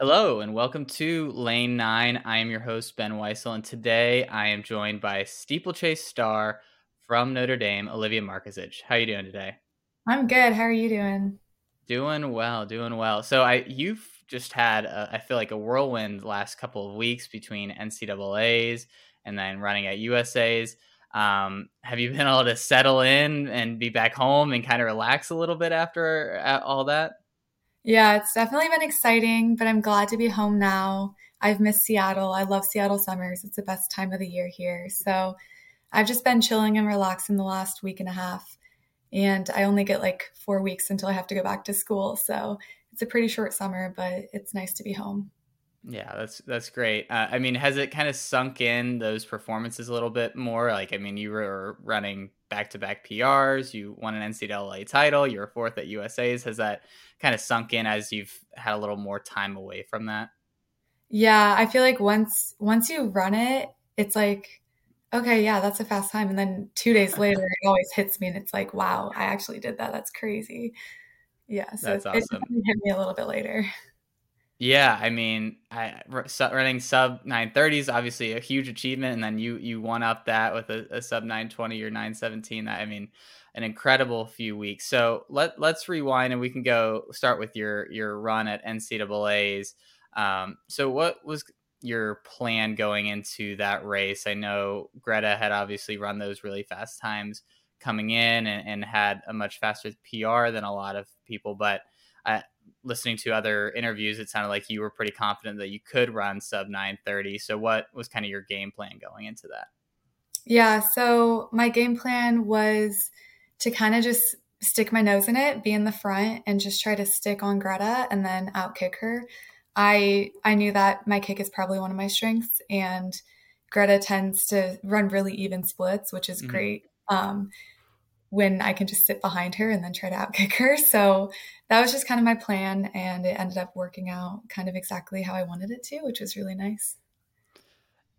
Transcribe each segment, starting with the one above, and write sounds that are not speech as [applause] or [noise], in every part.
Hello and welcome to Lane 9. I am your host, Ben Weisel, and today I am joined by steeplechase star from Notre Dame, Olivia Markezich. How are you doing today? I'm good. How are you doing? Doing well, doing well. So I you've just had a, I feel like a whirlwind last couple of weeks between NCAA's and then running at USA's. Um, have you been able to settle in and be back home and kind of relax a little bit after uh, all that? Yeah, it's definitely been exciting, but I'm glad to be home now. I've missed Seattle. I love Seattle summers. It's the best time of the year here. So I've just been chilling and relaxing the last week and a half. And I only get like four weeks until I have to go back to school. So it's a pretty short summer, but it's nice to be home. Yeah, that's that's great. Uh, I mean, has it kind of sunk in those performances a little bit more? Like, I mean, you were running back to back PRs, you won an NCAA title, you were fourth at USA's. Has that kind of sunk in as you've had a little more time away from that? Yeah, I feel like once once you run it, it's like, okay, yeah, that's a fast time, and then two days [laughs] later, it always hits me, and it's like, wow, I actually did that. That's crazy. Yeah, so that's awesome. it hit me a little bit later. Yeah, I mean, I, running sub 930 is obviously a huge achievement, and then you you won up that with a, a sub 920 or 917. That I mean, an incredible few weeks. So let let's rewind and we can go start with your your run at NCAA's. Um, so what was your plan going into that race? I know Greta had obviously run those really fast times coming in and, and had a much faster PR than a lot of people, but I, listening to other interviews, it sounded like you were pretty confident that you could run sub 930. So, what was kind of your game plan going into that? Yeah, so my game plan was to kind of just stick my nose in it, be in the front, and just try to stick on Greta and then outkick her. I I knew that my kick is probably one of my strengths, and Greta tends to run really even splits, which is mm-hmm. great. Um, when I can just sit behind her and then try to outkick her. So that was just kind of my plan. And it ended up working out kind of exactly how I wanted it to, which was really nice.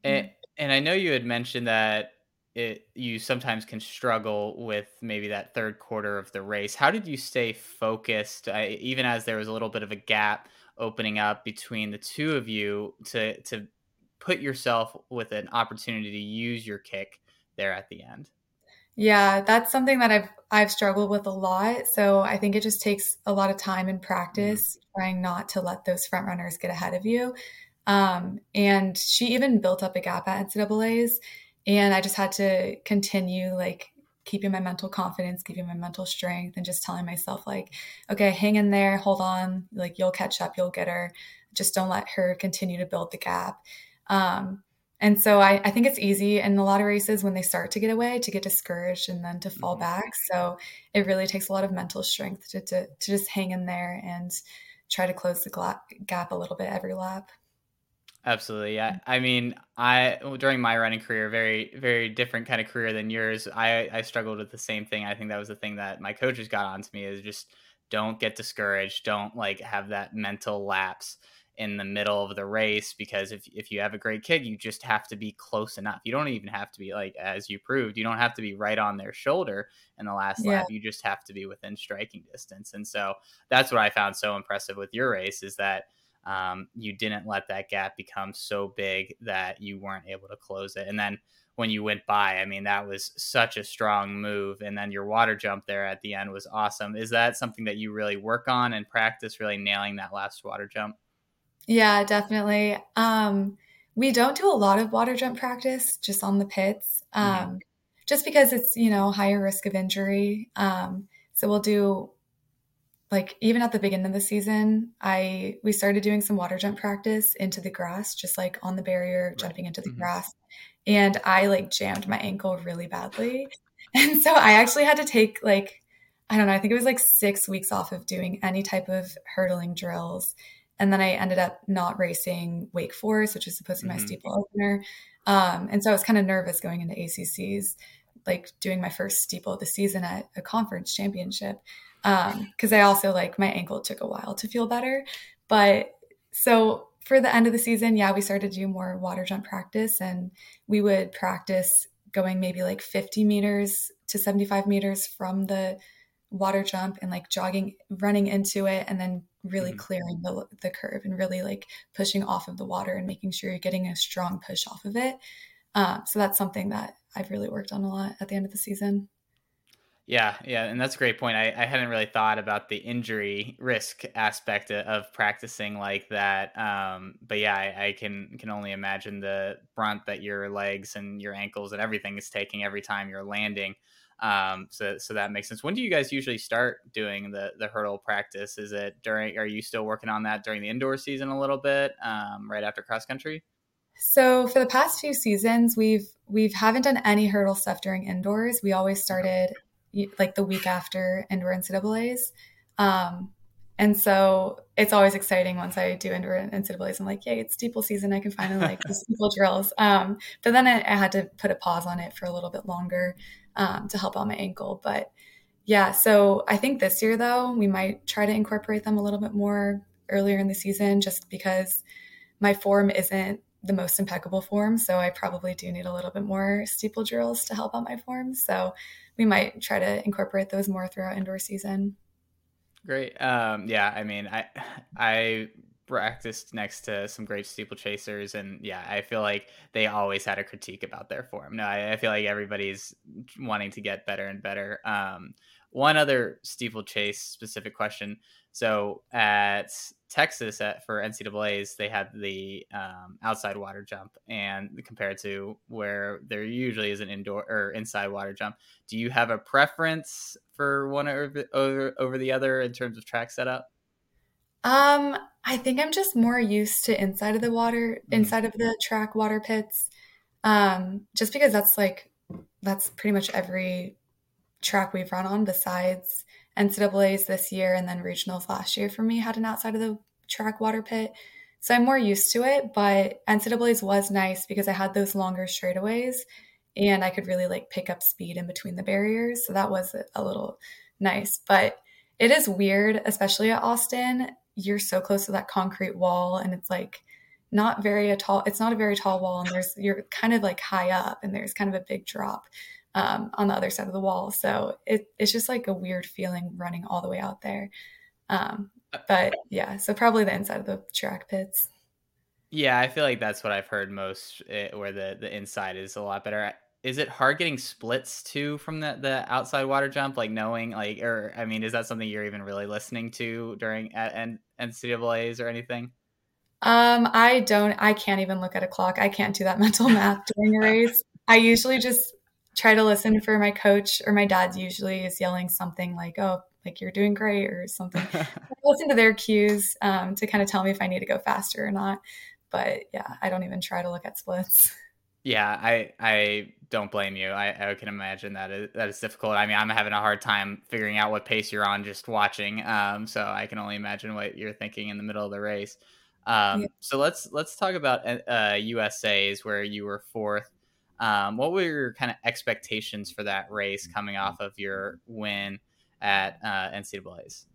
And, and I know you had mentioned that it, you sometimes can struggle with maybe that third quarter of the race. How did you stay focused, uh, even as there was a little bit of a gap opening up between the two of you to to put yourself with an opportunity to use your kick there at the end? Yeah, that's something that I've I've struggled with a lot. So I think it just takes a lot of time and practice mm-hmm. trying not to let those front runners get ahead of you. Um, and she even built up a gap at NCAA's, and I just had to continue like keeping my mental confidence, keeping my mental strength, and just telling myself like, okay, hang in there, hold on, like you'll catch up, you'll get her. Just don't let her continue to build the gap. Um, and so I, I, think it's easy in a lot of races when they start to get away to get discouraged and then to fall mm-hmm. back. So it really takes a lot of mental strength to, to, to just hang in there and try to close the gla- gap a little bit every lap. Absolutely. Yeah. I mean, I during my running career, very very different kind of career than yours. I I struggled with the same thing. I think that was the thing that my coaches got onto me is just don't get discouraged. Don't like have that mental lapse in the middle of the race because if, if you have a great kick, you just have to be close enough. You don't even have to be like as you proved, you don't have to be right on their shoulder in the last yeah. lap. You just have to be within striking distance. And so that's what I found so impressive with your race is that um, you didn't let that gap become so big that you weren't able to close it. And then when you went by, I mean, that was such a strong move. And then your water jump there at the end was awesome. Is that something that you really work on and practice, really nailing that last water jump? Yeah, definitely. Um, we don't do a lot of water jump practice just on the pits, um, mm-hmm. just because it's you know higher risk of injury. Um, so we'll do like even at the beginning of the season, I we started doing some water jump practice into the grass, just like on the barrier, right. jumping into the mm-hmm. grass, and I like jammed my ankle really badly, [laughs] and so I actually had to take like I don't know, I think it was like six weeks off of doing any type of hurdling drills and then I ended up not racing Wake Forest, which is supposed to be my mm-hmm. steeple opener. Um, and so I was kind of nervous going into ACCs, like doing my first steeple of the season at a conference championship. Because um, I also like my ankle took a while to feel better. But so for the end of the season, yeah, we started to do more water jump practice and we would practice going maybe like 50 meters to 75 meters from the water jump and like jogging, running into it, and then really mm-hmm. clearing the, the curve and really like pushing off of the water and making sure you're getting a strong push off of it. Um, so that's something that I've really worked on a lot at the end of the season. Yeah, yeah, and that's a great point. I, I hadn't really thought about the injury risk aspect of practicing like that. Um, but yeah, I, I, can can only imagine the brunt that your legs and your ankles and everything is taking every time you're landing. Um, so so that makes sense. When do you guys usually start doing the the hurdle practice? Is it during? Are you still working on that during the indoor season a little bit, um, right after cross country? So for the past few seasons, we've we've haven't done any hurdle stuff during indoors. We always started like the week after indoor NCAA's. Um, and so it's always exciting once I do indoor NCAA's. I'm like, yay, it's steeple season. I can finally like [laughs] the steeple drills. Um, but then I, I, had to put a pause on it for a little bit longer um, to help out my ankle. But yeah, so I think this year though, we might try to incorporate them a little bit more earlier in the season just because my form isn't the most impeccable form. So I probably do need a little bit more steeple drills to help out my form. So we might try to incorporate those more throughout indoor season. Great. Um, yeah, I mean, I I practiced next to some great steeplechasers, and yeah, I feel like they always had a critique about their form. No, I, I feel like everybody's wanting to get better and better. Um, one other steeplechase specific question. So at Texas at, for NCAA's, they had the um, outside water jump, and compared to where there usually is an indoor or inside water jump, do you have a preference for one over, over, over the other in terms of track setup? Um, I think I'm just more used to inside of the water, mm-hmm. inside of the track water pits, um, just because that's like that's pretty much every track we've run on besides NCAA's this year and then regionals last year for me had an outside of the track water pit. So I'm more used to it, but NCAA's was nice because I had those longer straightaways and I could really like pick up speed in between the barriers. So that was a little nice, but it is weird, especially at Austin. You're so close to that concrete wall and it's like not very a tall, it's not a very tall wall and there's, you're kind of like high up and there's kind of a big drop um, on the other side of the wall. So it, it's just like a weird feeling running all the way out there. Um, but yeah, so probably the inside of the track pits. Yeah, I feel like that's what I've heard most, eh, where the the inside is a lot better. Is it hard getting splits too from the the outside water jump? Like knowing, like, or I mean, is that something you're even really listening to during at NCAA's or anything? Um, I don't. I can't even look at a clock. I can't do that [laughs] mental math during a race. I usually just try to listen for my coach or my dad usually is yelling something like, oh, like you're doing great or something. [laughs] listen to their cues um, to kind of tell me if I need to go faster or not. But yeah, I don't even try to look at splits. Yeah, I I don't blame you. I, I can imagine that is, that is difficult. I mean, I'm having a hard time figuring out what pace you're on just watching. Um, so I can only imagine what you're thinking in the middle of the race. Um, yeah. So let's let's talk about uh, USA's where you were fourth. Um, what were your kind of expectations for that race coming off of your win at uh, NCAA's?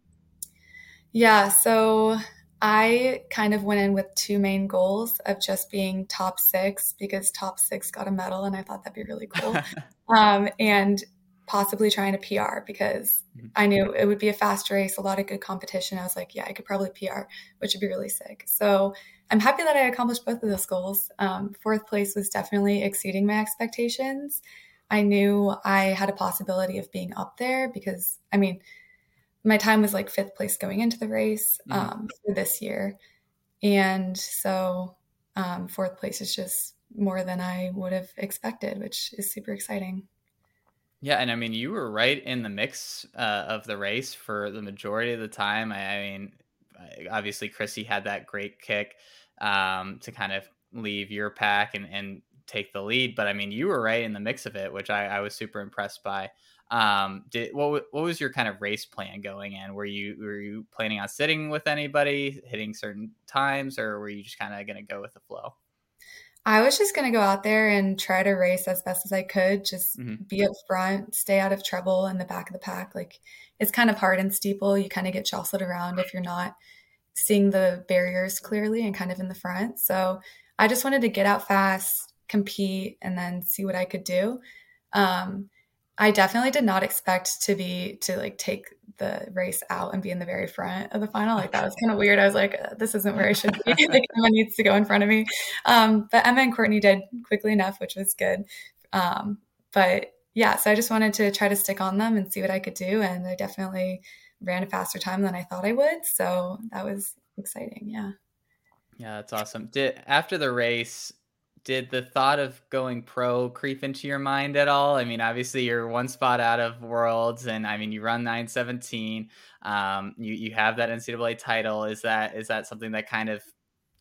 Yeah, so I kind of went in with two main goals of just being top six because top six got a medal, and I thought that'd be really cool. [laughs] um, and possibly trying to PR because mm-hmm. I knew it would be a fast race, a lot of good competition. I was like, yeah, I could probably PR, which would be really sick. So I'm happy that I accomplished both of those goals. Um, fourth place was definitely exceeding my expectations. I knew I had a possibility of being up there because, I mean, my time was like fifth place going into the race mm-hmm. um, for this year. And so um, fourth place is just more than I would have expected, which is super exciting. Yeah, and I mean, you were right in the mix uh, of the race for the majority of the time. I, I mean, obviously, Krissy had that great kick um, to kind of leave your pack and, and take the lead. But I mean, you were right in the mix of it, which I, I was super impressed by. Um, did what what was your kind of race plan going in? Were you were you planning on sitting with anybody, hitting certain times, or were you just kind of going to go with the flow? I was just going to go out there and try to race as best as I could, just mm-hmm. be up front, stay out of trouble in the back of the pack. Like it's kind of hard in steeple. You kind of get jostled around if you're not seeing the barriers clearly and kind of in the front. So I just wanted to get out fast, compete, and then see what I could do. Um, I definitely did not expect to be to like take the race out and be in the very front of the final. Like that was kind of weird. I was like, uh, this isn't where I should be. [laughs] like [laughs] Emma needs to go in front of me. Um, but Emma and Courtney did quickly enough, which was good. Um, but yeah, so I just wanted to try to stick on them and see what I could do. And I definitely ran a faster time than I thought I would. So that was exciting. Yeah. Yeah, that's awesome. Did after the race, did the thought of going pro creep into your mind at all? I mean, obviously you're one spot out of worlds and I mean you run 917. Um you you have that NCAA title. Is that is that something that kind of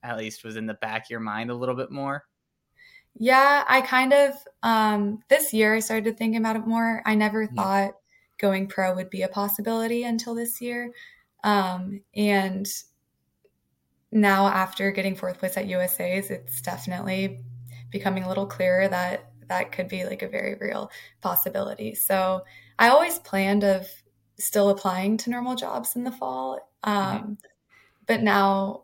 at least was in the back of your mind a little bit more? Yeah, I kind of um this year I started thinking about it more. I never mm-hmm. thought going pro would be a possibility until this year. Um and now after getting fourth place at USA's, it's definitely becoming a little clearer that that could be like a very real possibility. So I always planned of still applying to normal jobs in the fall. Um, mm-hmm. But now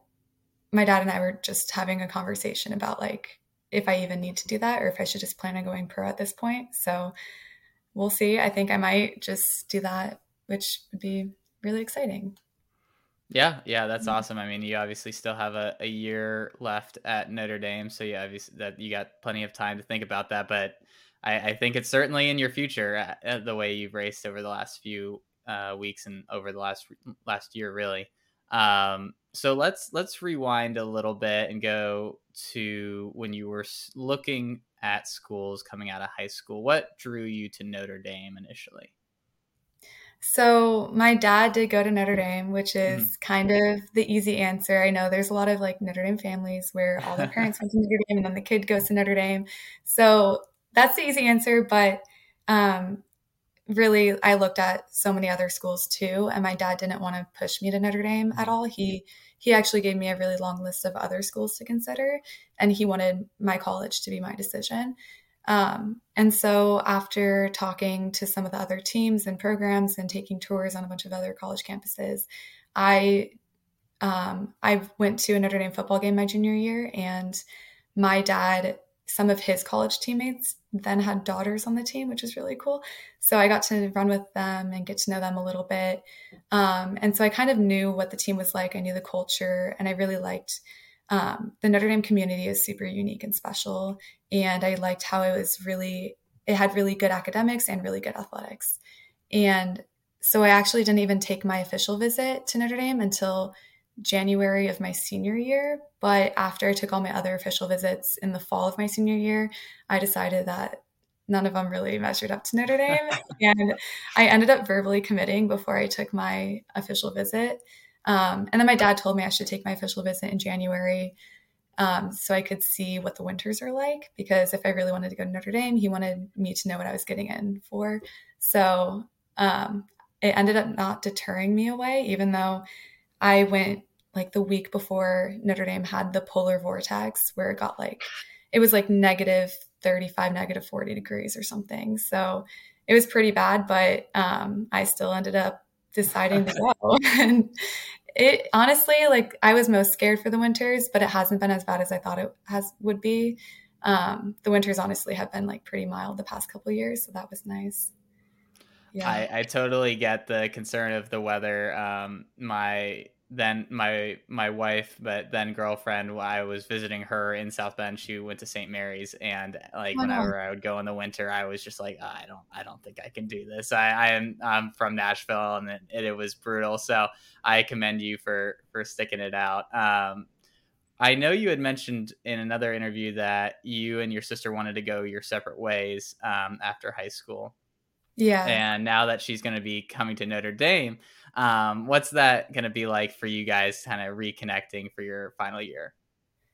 my dad and I were just having a conversation about like if I even need to do that or if I should just plan on going pro at this point. So we'll see. I think I might just do that, which would be really exciting. Yeah, yeah, that's mm-hmm. awesome. I mean, you obviously still have a, a year left at Notre Dame, so yeah, obviously that you got plenty of time to think about that. But I, I think it's certainly in your future uh, uh, the way you've raced over the last few uh, weeks and over the last last year, really. Um, so let's let's rewind a little bit and go to when you were looking at schools coming out of high school. What drew you to Notre Dame initially? So my dad did go to Notre Dame, which is mm-hmm. kind of the easy answer. I know there's a lot of like Notre Dame families where all the parents went to Notre Dame and then the kid goes to Notre Dame. So that's the easy answer. But um, really, I looked at so many other schools too, and my dad didn't want to push me to Notre Dame at mm-hmm. all. He he actually gave me a really long list of other schools to consider, and he wanted my college to be my decision. Um, and so, after talking to some of the other teams and programs and taking tours on a bunch of other college campuses, I um, I went to a Notre Dame football game my junior year, and my dad, some of his college teammates then had daughters on the team, which is really cool. So I got to run with them and get to know them a little bit. Um, and so I kind of knew what the team was like. I knew the culture, and I really liked um, the Notre Dame community is super unique and special. And I liked how it was really, it had really good academics and really good athletics. And so I actually didn't even take my official visit to Notre Dame until January of my senior year. But after I took all my other official visits in the fall of my senior year, I decided that none of them really measured up to Notre Dame. [laughs] and I ended up verbally committing before I took my official visit. Um, and then my dad told me I should take my official visit in January um, so I could see what the winters are like. Because if I really wanted to go to Notre Dame, he wanted me to know what I was getting in for. So um, it ended up not deterring me away, even though I went like the week before Notre Dame had the polar vortex where it got like, it was like negative 35, negative 40 degrees or something. So it was pretty bad, but um, I still ended up deciding to go. [laughs] and it honestly, like I was most scared for the winters, but it hasn't been as bad as I thought it has would be. Um, the winters honestly have been like pretty mild the past couple years, so that was nice. Yeah. I, I totally get the concern of the weather. Um, my then my my wife, but then girlfriend, I was visiting her in South Bend. She went to St. Mary's, and like whenever I would go in the winter, I was just like, oh, I don't, I don't think I can do this. I, I am, I'm from Nashville, and it, it, was brutal. So I commend you for for sticking it out. Um, I know you had mentioned in another interview that you and your sister wanted to go your separate ways um, after high school. Yeah. And now that she's going to be coming to Notre Dame, um, what's that going to be like for you guys kind of reconnecting for your final year?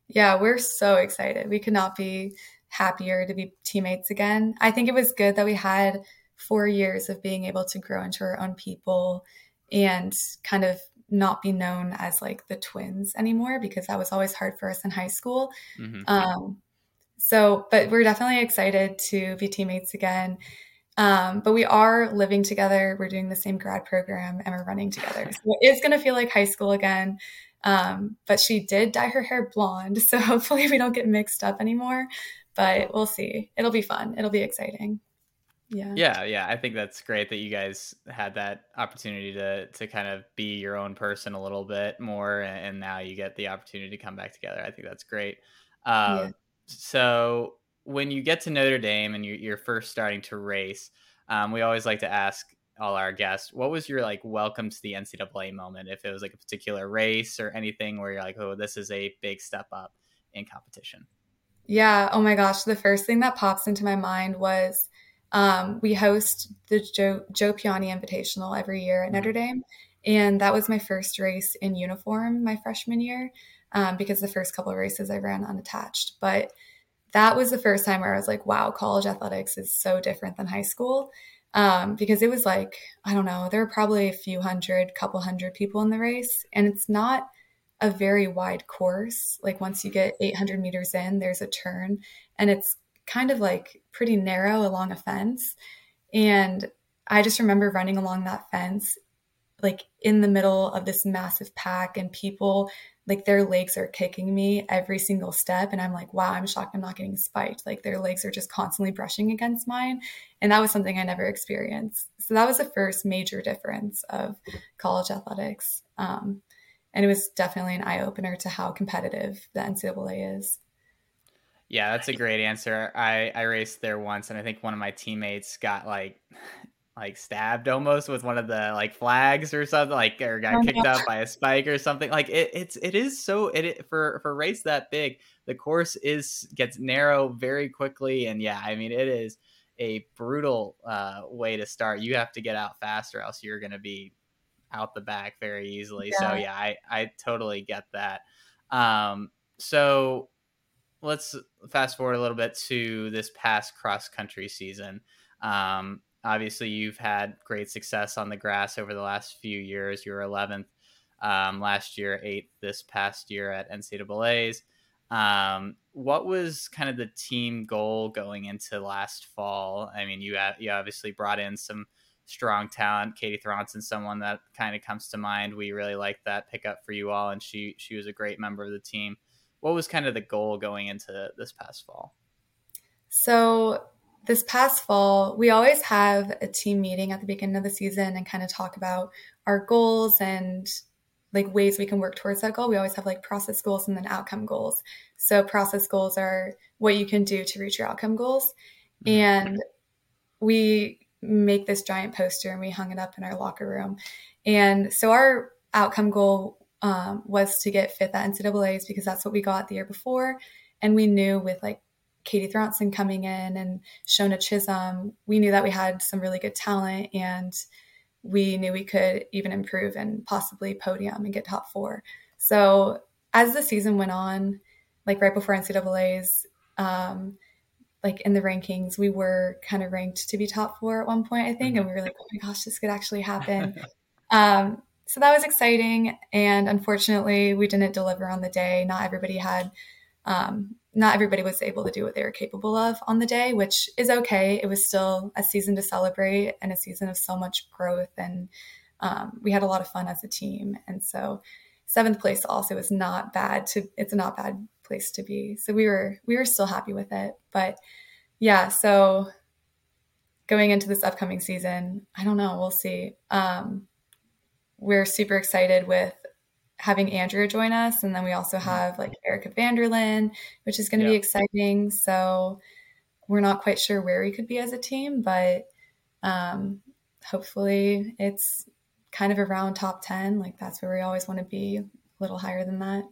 Yeah, we're so excited. We could not be happier to be teammates again. I think it was good that we had four years of being able to grow into our own people and kind of not be known as like the twins anymore because that was always hard for us in high school. Mm-hmm. Um, so, but we're definitely excited to be teammates again. Um, but we are living together. We're doing the same grad program and we're running together. [laughs] So it's going to feel like high school again. Um, but she did dye her hair blonde. [laughs] So hopefully we don't get mixed up anymore. But we'll see. It'll be fun. It'll be exciting. yeah yeah yeah i think that's great that you guys had that opportunity to to kind of be your own person a little bit more and now you get the opportunity to come back together i think that's great um, yeah. so when you get to notre dame and you're, first starting to race um, we always like to ask all our guests what was your like welcome to the ncaa moment if it was like a particular race or anything where you're like oh this is a big step up in competition yeah oh my gosh the first thing that pops into my mind was um, we host the Joe, Joe Piane Invitational every year at mm-hmm. Notre Dame. And that was my first race in uniform my freshman year um, because the first couple of races I ran unattached. But that was the first time where I was like, wow, college athletics is so different than high school. Um, because it was like, I don't know, there were probably a few hundred, couple hundred people in the race. And it's not a very wide course. Like once you get 800 meters in, there's a turn and it's kind of like pretty narrow along a fence. And I just remember running along that fence, like in the middle of this massive pack, and people, like their legs are kicking me every single step. And I'm like, wow, I'm shocked I'm not getting spiked. Like their legs are just constantly brushing against mine. And that was something I never experienced. So that was the first major difference of college athletics. Um, and it was definitely an eye opener to how competitive the NCAA is. Yeah, that's a great answer. I I raced there once, and I think one of my teammates got like like stabbed almost with one of the like flags or something, like or got oh, kicked no. up by a spike or something. Like it, it's it is so it, it for for race that big, the course is gets narrow very quickly, and yeah, I mean it is a brutal uh, way to start. You have to get out fast, or else you're going to be out the back very easily. Yeah. So yeah, I I totally get that. Um, so let's fast forward a little bit to this past cross country season. Um, obviously, you've had great success on the grass over the last few years. You were 11th um, last year, eighth this past year at NCAA's. Um, what was kind of the team goal going into last fall? I mean, you you obviously brought in some strong talent. Katie Thronson, someone that kind of comes to mind. We really liked that pickup for you all, and she she was a great member of the team what was kind of the goal going into this past fall? So this past fall, we always have a team meeting at the beginning of the season and kind of talk about our goals and like ways we can work towards that goal. We always have like process goals and then outcome goals. So process goals are what you can do to reach your outcome goals. Mm-hmm. And we make this giant poster and we hung it up in our locker room. And so our outcome goal um, was to get fifth at NCAA's because that's what we got the year before. And we knew with like Katie Thronson coming in and Shona Chisholm, we knew that we had some really good talent and we knew we could even improve and possibly podium and get top four. So as the season went on, like right before NCAA's, um, like in the rankings, we were kind of ranked to be top four at one point, I think. And we were like, oh my gosh, this could actually happen. [laughs] um, so that was exciting. And unfortunately, we didn't deliver on the day. Not everybody had, um, not everybody was able to do what they were capable of on the day, which is okay. It was still a season to celebrate and a season of so much growth. And um, we had a lot of fun as a team. And so, seventh place also is not bad to, it's not bad place to be. So we were, we were still happy with it. But yeah, so going into this upcoming season, I don't know. We'll see. Um, we're super excited with having Andrea join us. And then we also mm-hmm. have like Erica Vanderlyn, which is going to yeah. be exciting. So we're not quite sure where we could be as a team, but um, hopefully it's kind of around top 10. Like that's where we always want to be, a little higher than that.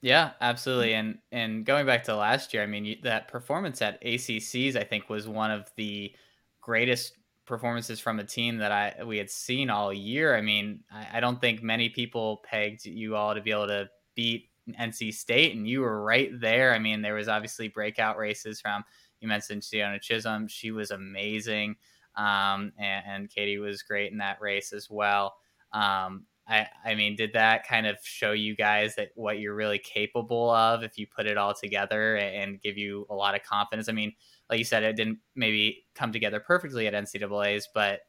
Yeah, absolutely. And and going back to last year, I mean, you, that performance at ACCs, I think, was one of the greatest performances from a team that I we had seen all year. I mean, I, I, don't think many people pegged you all to be able to beat NC State, and you were right there. I mean, there was obviously breakout races from you mentioned Shona Chisholm; she was amazing, um, and, and, Katie was great in that race as well. Um, I, I mean, did that kind of show you guys that what you're really capable of if you put it all together and give you a lot of confidence? I mean, like you said, it didn't maybe come together perfectly at NCAA's, but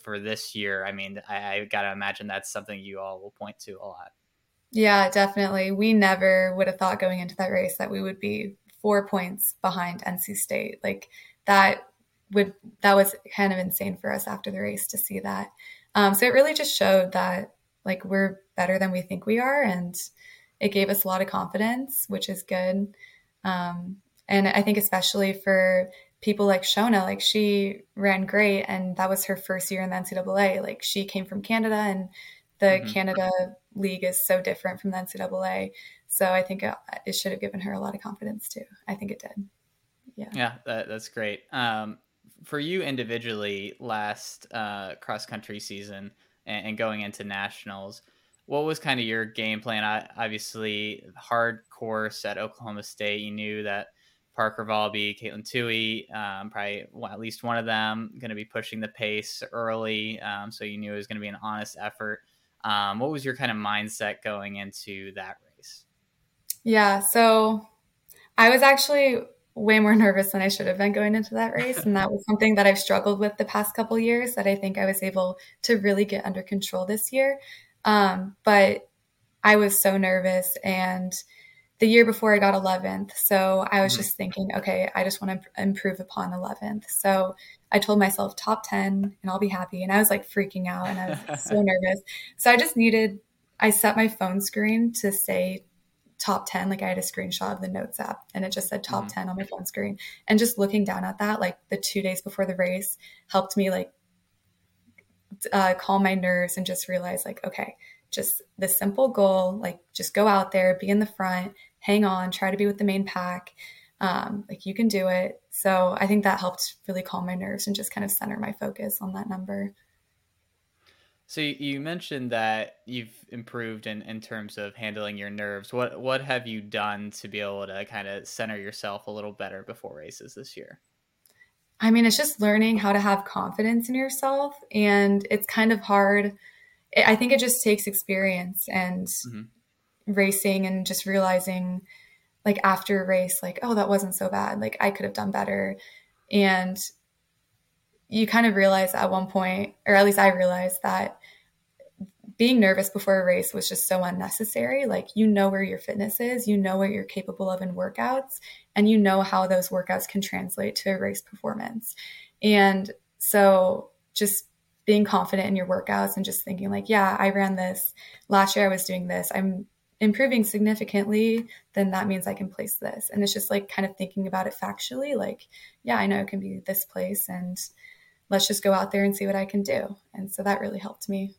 for this year, I mean, I, I got to imagine that's something you all will point to a lot. Yeah, definitely. We never would have thought going into that race that we would be four points behind NC State. Like that would that was kind of insane for us after the race to see that. Um, so it really just showed that like we're better than we think we are, and it gave us a lot of confidence, which is good. Um, and I think especially for people like Shona, like she ran great, and that was her first year in the NCAA. Like she came from Canada, and the mm-hmm. Canada league is so different from the NCAA. So I think it, it, should have given her a lot of confidence too. I think it did. Yeah. Yeah, that, that's great. Um, for you individually, last uh, cross country season and, and, going into nationals, what was kind of your game plan? I, obviously, hard course at Oklahoma State. You knew that Parker Valby, Katelyn Tuohy, um, probably well, at least one of them going to be pushing the pace early. Um, so you knew it was going to be an honest effort. Um, what was your kind of mindset going into that race? Yeah, so I was actually way more nervous than I should have been going into that race. And that was something that I've struggled with the past couple years that I think I was able to really get under control this year. Um, but I was so nervous and the year before I got 11th. So I was mm-hmm. just thinking, okay, I just want to improve upon 11th. So I told myself top 10 and I'll be happy. And I was like freaking out and I was so [laughs] nervous. So I just needed, I set my phone screen to say top 10 like i had a screenshot of the notes app and it just said top mm-hmm. 10 on my phone screen. And just looking down at that like the two days before the race helped me like uh, calm my nerves and just realize like okay just the simple goal like just go out there be in the front hang on try to be with the main pack um, like you can do it. So i think that helped really calm my nerves and just kind of center my focus on that number so you mentioned that you've improved in, in terms of handling your nerves. What what have you done to be able to kind of center yourself a little better before races this year? I mean, it's just learning how to have confidence in yourself, and it's kind of hard. I think it just takes experience and mm-hmm. racing, and just realizing, like after a race, like oh, that wasn't so bad. Like I could have done better, and you kind of realize at one point, or at least I realized that being nervous before a race was just so unnecessary. Like, you know where your fitness is, you know what you're capable of in workouts, and you know how those workouts can translate to a race performance. And so, just being confident in your workouts and just thinking, like, yeah, I ran this last year, I was doing this, I'm improving significantly, then that means I can place this. And it's just like kind of thinking about it factually, like, yeah, I know it can be this place, and let's just go out there and see what I can do. And so that really helped me.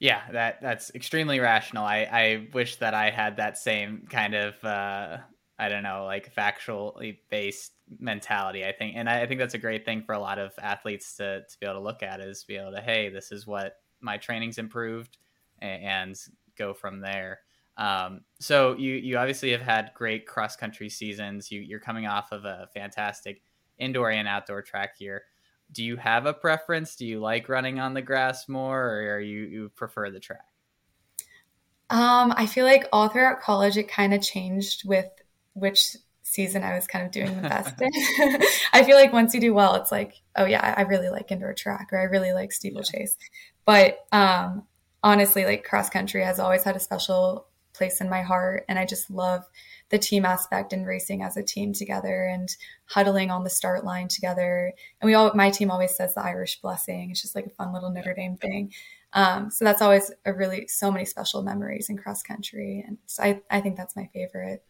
Yeah, that that's extremely rational. I, I wish that I had that same kind of uh, I don't know, like factually based mentality. I think, and I, I think that's a great thing for a lot of athletes to to be able to look at is be able to, hey, this is what my training's improved, and, and go from there. Um, so you you obviously have had great cross country seasons. You you're coming off of a fantastic indoor and outdoor track year do you have a preference? Do you like running on the grass more, or are you you prefer the track? Um, I feel like all throughout college, it kind of changed with which season I was kind of doing the best [laughs] in. [laughs] I feel like once you do well, it's like, oh yeah, I really like indoor track, or I really like steeplechase. Yeah. But um, honestly, like cross country has always had a special place in my heart, and I just love the team aspect and racing as a team together and huddling on the start line together. And we all, my team always says the Irish blessing. It's just like a fun little Notre Dame thing. Um, so that's always a really, so many special memories in cross country. And so I, I think that's my favorite.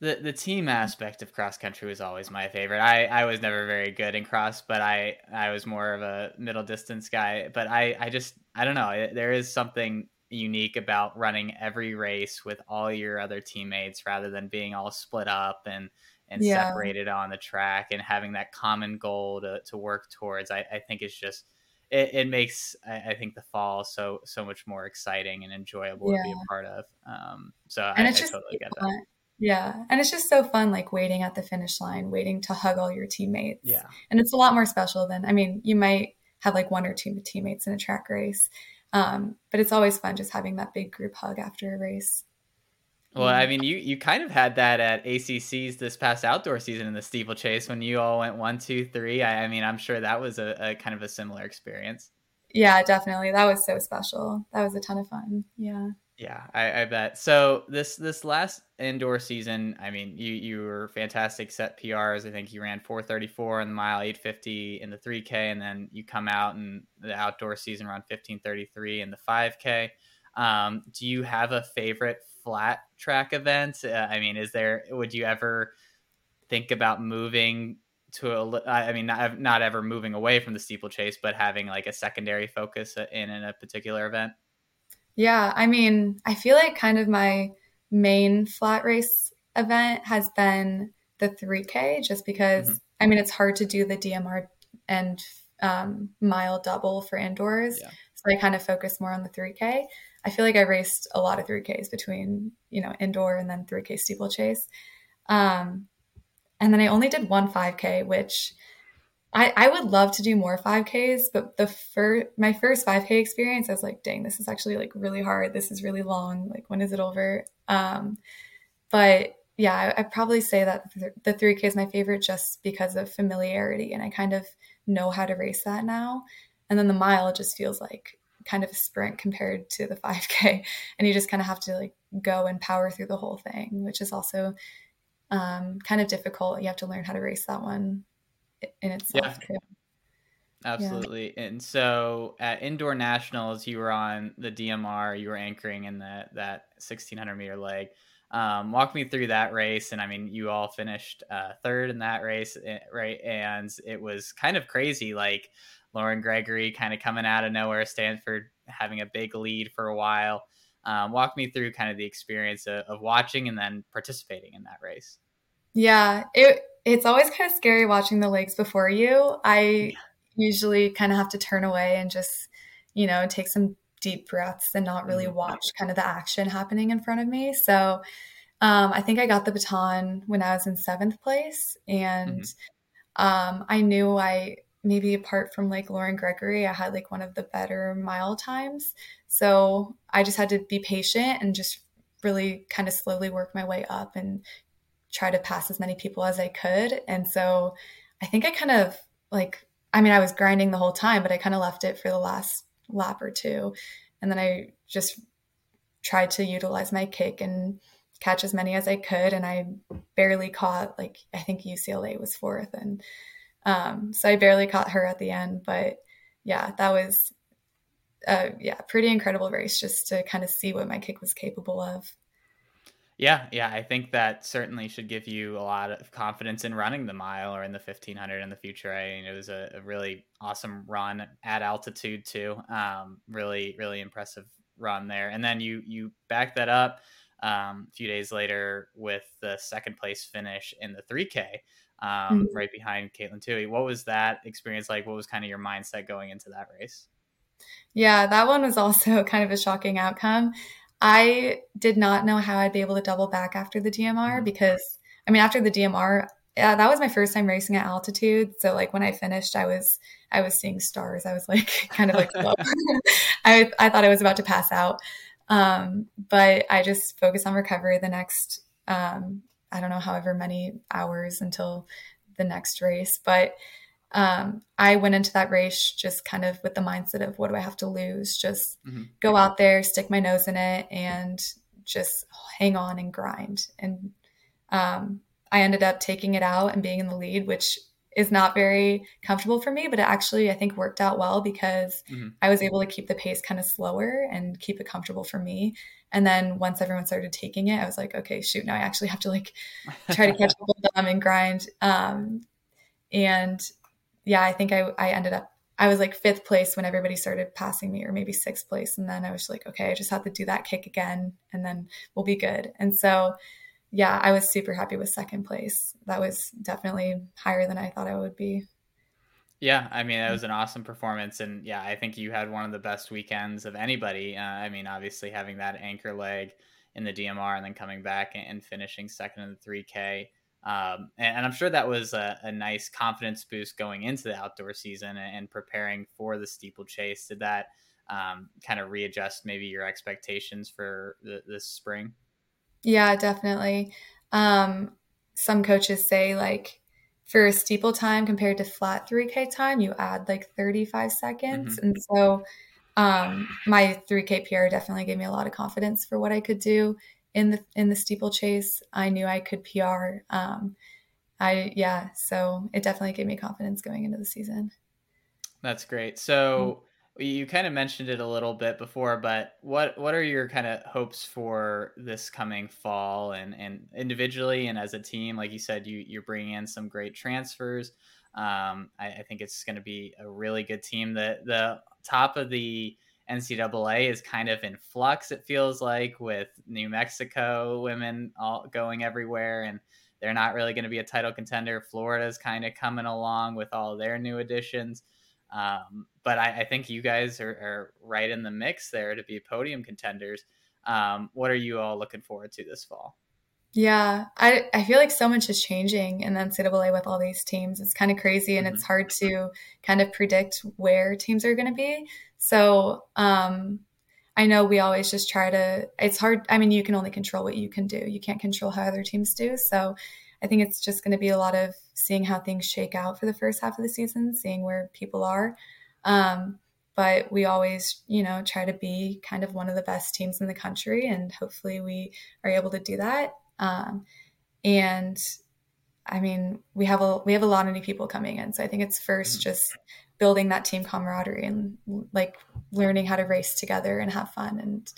The, the team aspect of cross country was always my favorite. I, I was never very good in cross, but I, I was more of a middle distance guy. But I, I just I don't know. There is something unique about running every race with all your other teammates rather than being all split up and and yeah. separated on the track and having that common goal to, to work towards. I, I think it's just it, it makes I, I, think the fall so so much more exciting and enjoyable yeah. to be a part of. Um so and I, it's just totally get that. yeah. And it's just so fun like waiting at the finish line waiting to hug all your teammates. Yeah. And it's a lot more special than i mean you might have like one or two teammates in a track race um, but it's always fun just having that big group hug after a race. Well, I mean, you you kind of had that at ACC's this past outdoor season in the steeplechase when you all went one, two, three. I, I mean, I'm sure that was a, a, kind of a similar experience. Yeah, definitely. That was so special. That was a ton of fun. Yeah. Yeah, I, I, bet. So this this last indoor season, I mean, you you were fantastic set PRs. I think you ran 434 in the mile, 850 in the 3K, and then you come out and the outdoor season run 1533 in the 5K. Um, do you have a favorite flat track event? Uh, I mean, is there? Would you ever think about moving to a? I mean, not not ever moving away from the steeplechase, but having like a secondary focus in in a particular event. Yeah, I mean, I feel like kind of my main flat race event has been the 3K, just because mm-hmm. I mean it's hard to do the DMR and um, mile double for indoors. Yeah. So I kind of focus more on the 3K. I feel like I raced a lot of 3Ks between you know indoor and then 3K steeplechase. Um, and then I only did one 5K, which I, I would love to do more 5Ks, but the first my first 5K experience, I was like, dang, this is actually like really hard. This is really long. Like, when is it over? Um, but yeah, I, I'd probably say that the 3K is my favorite just because of familiarity, and I kind of know how to race that now. And then the mile just feels like kind of a sprint compared to the 5K, [laughs] and you just kind of have to like go and power through the whole thing, which is also um, kind of difficult. You have to learn how to race that one in itself yeah. too. Absolutely. Yeah. And so at indoor nationals, you were on the DMR, you were anchoring in that, that 1600 meter leg. Um, walk me through that race. And I mean, you all finished uh, third in that race, eh, right? And it was kind of crazy. Like Lauren Gregory kind of coming out of nowhere, Stanford having a big lead for a while. Um, walk me through kind of the experience of, of watching and then participating in that race. Yeah, it it's always kind of scary watching the legs before you. I usually kind of have to turn away and just, you know, take some deep breaths and not really mm-hmm. watch kind of the action happening in front of me. So um, I think I got the baton when I was in seventh place. And mm-hmm. um, I knew I, maybe apart from like Lauren Gregory, I had like one of the better mile times. So I just had to be patient and just really kind of slowly work my way up and try to pass as many people as I could. And so I think I kind of like, I mean, I was grinding the whole time, but I kind of left it for the last lap or two. And then I just tried to utilize my kick and catch as many as I could. And I barely caught, like, I think UCLA was fourth. And um, so I barely caught her at the end. But yeah, that was, uh, yeah, pretty incredible race just to kind of see what my kick was capable of. Yeah, yeah, I think that certainly should give you a lot of confidence in running the mile or in the 1500 in the future. I mean, it was a, a really awesome run at altitude too. Um, really, really impressive run there. And then you you back that up um, a few days later with the second place finish in the 3K, um, mm-hmm. right behind Katelyn Tuohy. What was that experience like? What was kind of your mindset going into that race? Yeah, that one was also [laughs] kind of a shocking outcome. I did not know how I'd be able to double back after the DMR mm-hmm. because, I mean, after the DMR, yeah, that was my first time racing at altitude. So like when I finished, I was I was seeing stars. I was like [laughs] kind of like [laughs] [laughs] I I thought I was about to pass out. Um, but I just focused on recovery the next um, I don't know however many hours until the next race. But um, I went into that race just kind of with the mindset of what do I have to lose? Just mm-hmm. go out there, stick my nose in it, and just hang on and grind. And um, I ended up taking it out and being in the lead, which is not very comfortable for me, but it actually I think worked out well because mm-hmm. I was able to keep the pace kind of slower and keep it comfortable for me. And then once everyone started taking it, I was like, okay, shoot, now I actually have to like try to catch up with them and grind. Um, and yeah, I think I, I ended up, I was like fifth place when everybody started passing me, or maybe sixth place. And then I was like, okay, I just have to do that kick again and then we'll be good. And so, yeah, I was super happy with second place. That was definitely higher than I thought I would be. Yeah, I mean, that was an awesome performance. And yeah, I think you had one of the best weekends of anybody. Uh, I mean, obviously, having that anchor leg in the DMR and then coming back and finishing second in the 3K. Um, and, and, I'm sure that was a, a, nice confidence boost going into the outdoor season and, and preparing for the steeplechase. Did that um, kind of readjust maybe your expectations for the, this spring? Yeah, definitely. Um, some coaches say like for a steeple time compared to flat 3K time, you add like 35 seconds. Mm-hmm. And so um, my 3K PR definitely gave me a lot of confidence for what I could do in the in the steeplechase. I knew I could PR. Um, I yeah, so it definitely gave me confidence going into the season. That's great. So mm-hmm. you kind of mentioned it a little bit before, but what what are your kind of hopes for this coming fall and and individually and as a team? Like you said, you you're bringing in some great transfers. Um, I, I think it's going to be a really good team. The the top of the NCAA is kind of in flux. It feels like with New Mexico women all going everywhere, and they're not really going to be a title contender. Florida's kind of coming along with all their new additions. Um, but I, I, think you guys are, are, right in the mix there to be podium contenders. Um, what are you all looking forward to this fall? Yeah, I, I feel like so much is changing in the NCAA with all these teams. It's kind of crazy and mm-hmm. it's hard to kind of predict where teams are going to be. So um, I know we always just try to, it's hard. I mean, you can only control what you can do, you can't control how other teams do. So I think it's just going to be a lot of seeing how things shake out for the first half of the season, seeing where people are. Um, but we always, you know, try to be kind of one of the best teams in the country, and hopefully we are able to do that. Um, and I mean, we have a we have a lot of new people coming in, so I think it's first mm. just building that team camaraderie and like learning how to race together and have fun, and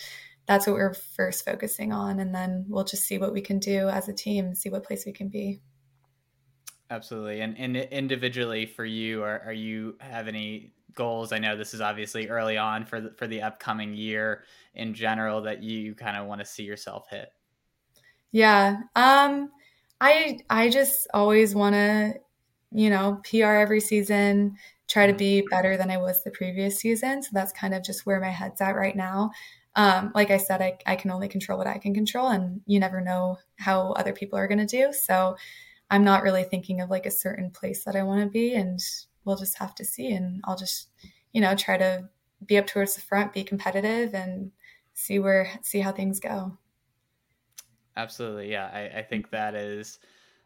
that's what we're first focusing on, and then we'll just see what we can do as a team, see what place we can be. Absolutely, and, and individually for you, are, are you have any goals? I know this is obviously early on for the, for the upcoming year in general that you kind of want to see yourself hit. Yeah. Um I I just always want to, you know, PR every season, try to be better than I was the previous season. So that's kind of just where my head's at right now. Um, like I said, I, I can only control what I can control, and you never know how other people are going to do. So I'm not really thinking of like a certain place that I want to be, and we'll just have to see. And I'll just, you know, try to be up towards the front, be competitive, and see where see how things go. Absolutely, yeah. I, I think that is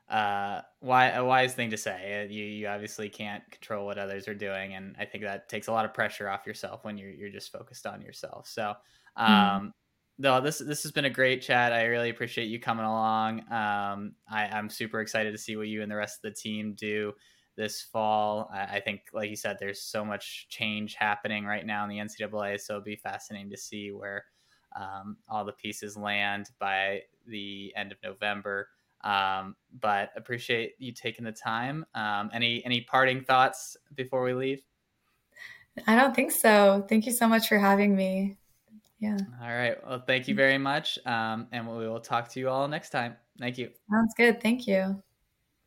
uh, why a wise thing to say. Uh, you you obviously can't control what others are doing, and I think that takes a lot of pressure off yourself when you're you're just focused on yourself. So, mm-hmm. um, mm. though this this has been a great chat. I really appreciate you coming along. Um, I, I'm super excited to see what you and the rest of the team do this fall. I, I think, like you said, there's so much change happening right now in the NCAA, so it'll be fascinating to see where um, all the pieces land by the end of November. Um, but appreciate you taking the time. Um, any any parting thoughts before we leave? I don't think so. Thank you so much for having me. Yeah. All right. Well, thank you very much. Um, and we will talk to you all next time. Thank you. Sounds good. Thank you.